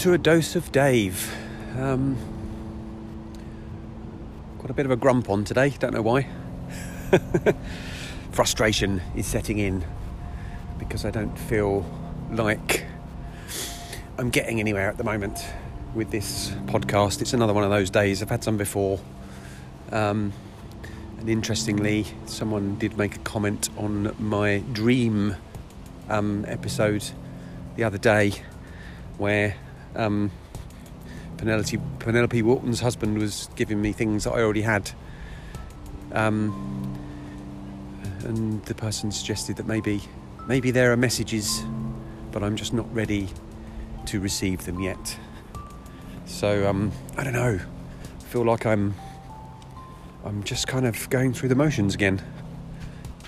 to a dose of Dave. Um, got a bit of a grump on today, don't know why. Frustration is setting in because I don't feel like I'm getting anywhere at the moment with this podcast. It's another one of those days. I've had some before. Um, and interestingly, someone did make a comment on my dream um, episode the other day where um, Penelope, Penelope Walton's husband was giving me things that I already had. Um, and the person suggested that maybe, maybe there are messages, but I'm just not ready to receive them yet. So um, I don't know. I feel like I'm, I'm just kind of going through the motions again,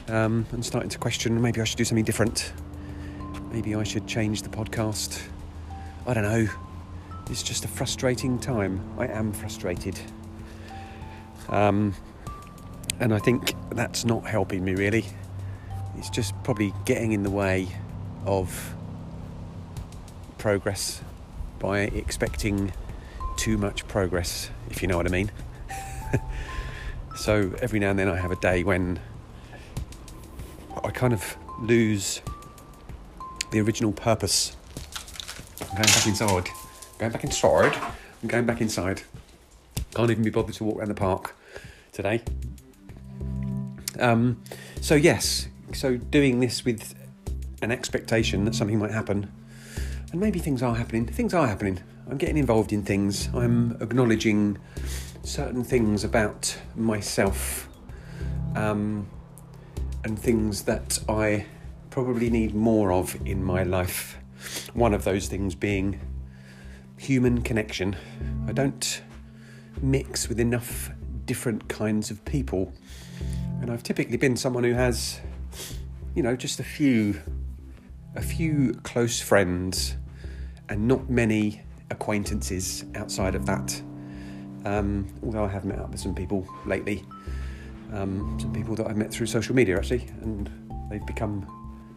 um, and starting to question maybe I should do something different. Maybe I should change the podcast. I don't know. It's just a frustrating time. I am frustrated. Um, and I think that's not helping me really. It's just probably getting in the way of progress by expecting too much progress, if you know what I mean. so every now and then I have a day when I kind of lose the original purpose. I'm going back inside. Going back inside. I'm going back inside. Can't even be bothered to walk around the park today. Um, so yes, so doing this with an expectation that something might happen, and maybe things are happening. Things are happening. I'm getting involved in things. I'm acknowledging certain things about myself, um, and things that I probably need more of in my life. One of those things being human connection. I don't mix with enough different kinds of people. And I've typically been someone who has, you know, just a few a few close friends and not many acquaintances outside of that. Um, although I have met up with some people lately, um, some people that I've met through social media actually, and they've become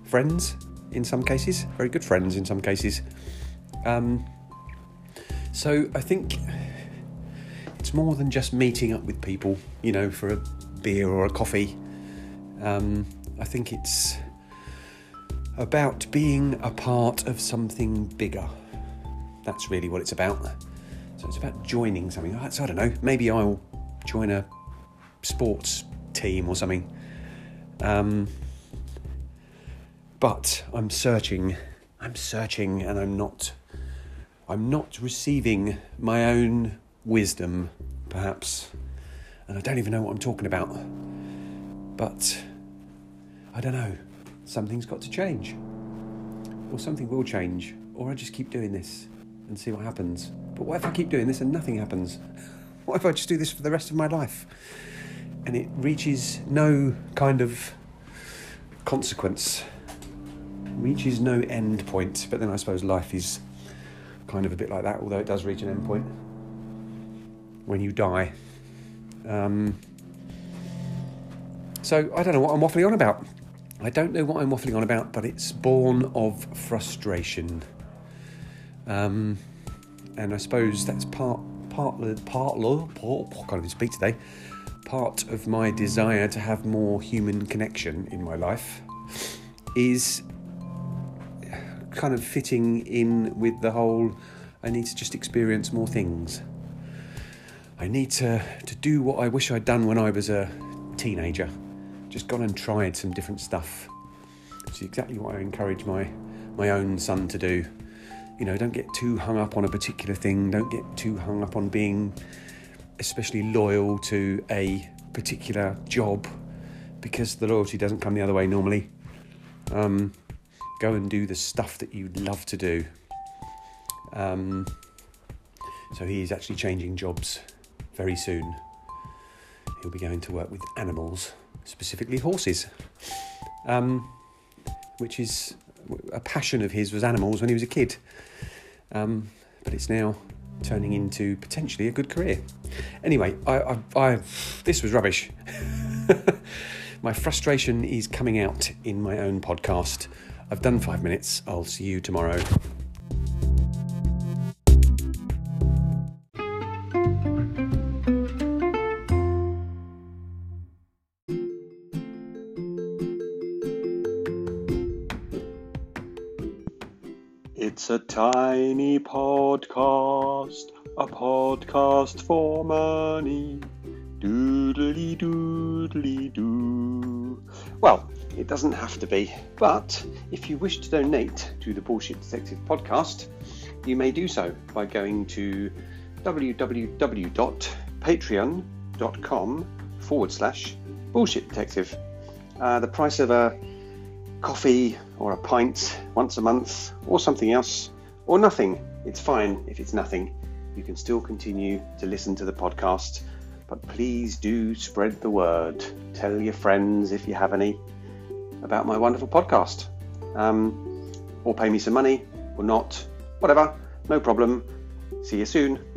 friends in some cases, very good friends in some cases. Um, so I think it's more than just meeting up with people, you know, for a beer or a coffee. Um, I think it's about being a part of something bigger. That's really what it's about. So it's about joining something. So I don't know. Maybe I'll join a sports team or something. Um, but I'm searching. I'm searching, and I'm not. I'm not receiving my own wisdom, perhaps, and I don't even know what I'm talking about. But I don't know. Something's got to change, or something will change, or I just keep doing this and see what happens. But what if I keep doing this and nothing happens? What if I just do this for the rest of my life and it reaches no kind of consequence, reaches no end point? But then I suppose life is kind of a bit like that, although it does reach an end point when you die. Um, so I don't know what I'm waffling on about. I don't know what I'm waffling on about, but it's born of frustration. Um, and I suppose that's part part part part I can't speak today. Part of my desire to have more human connection in my life is kind of fitting in with the whole I need to just experience more things. I need to, to do what I wish I'd done when I was a teenager. Just gone and tried some different stuff. Which is exactly what I encourage my, my own son to do you know, don't get too hung up on a particular thing. Don't get too hung up on being especially loyal to a particular job because the loyalty doesn't come the other way normally. Um, go and do the stuff that you love to do. Um, so he is actually changing jobs very soon. He'll be going to work with animals, specifically horses, um, which is a passion of his was animals when he was a kid. Um, but it's now turning into potentially a good career. Anyway, I, I, I this was rubbish. my frustration is coming out in my own podcast. I've done five minutes. I'll see you tomorrow. It's a tiny podcast, a podcast for money. Doodly doodly doo. Well, it doesn't have to be, but if you wish to donate to the Bullshit Detective podcast, you may do so by going to www.patreon.com forward slash bullshit detective. Uh, the price of a coffee or a pint once a month or something else or nothing. It's fine if it's nothing. You can still continue to listen to the podcast, but please do spread the word. Tell your friends if you have any about my wonderful podcast. Um, or pay me some money or not, whatever, no problem. See you soon.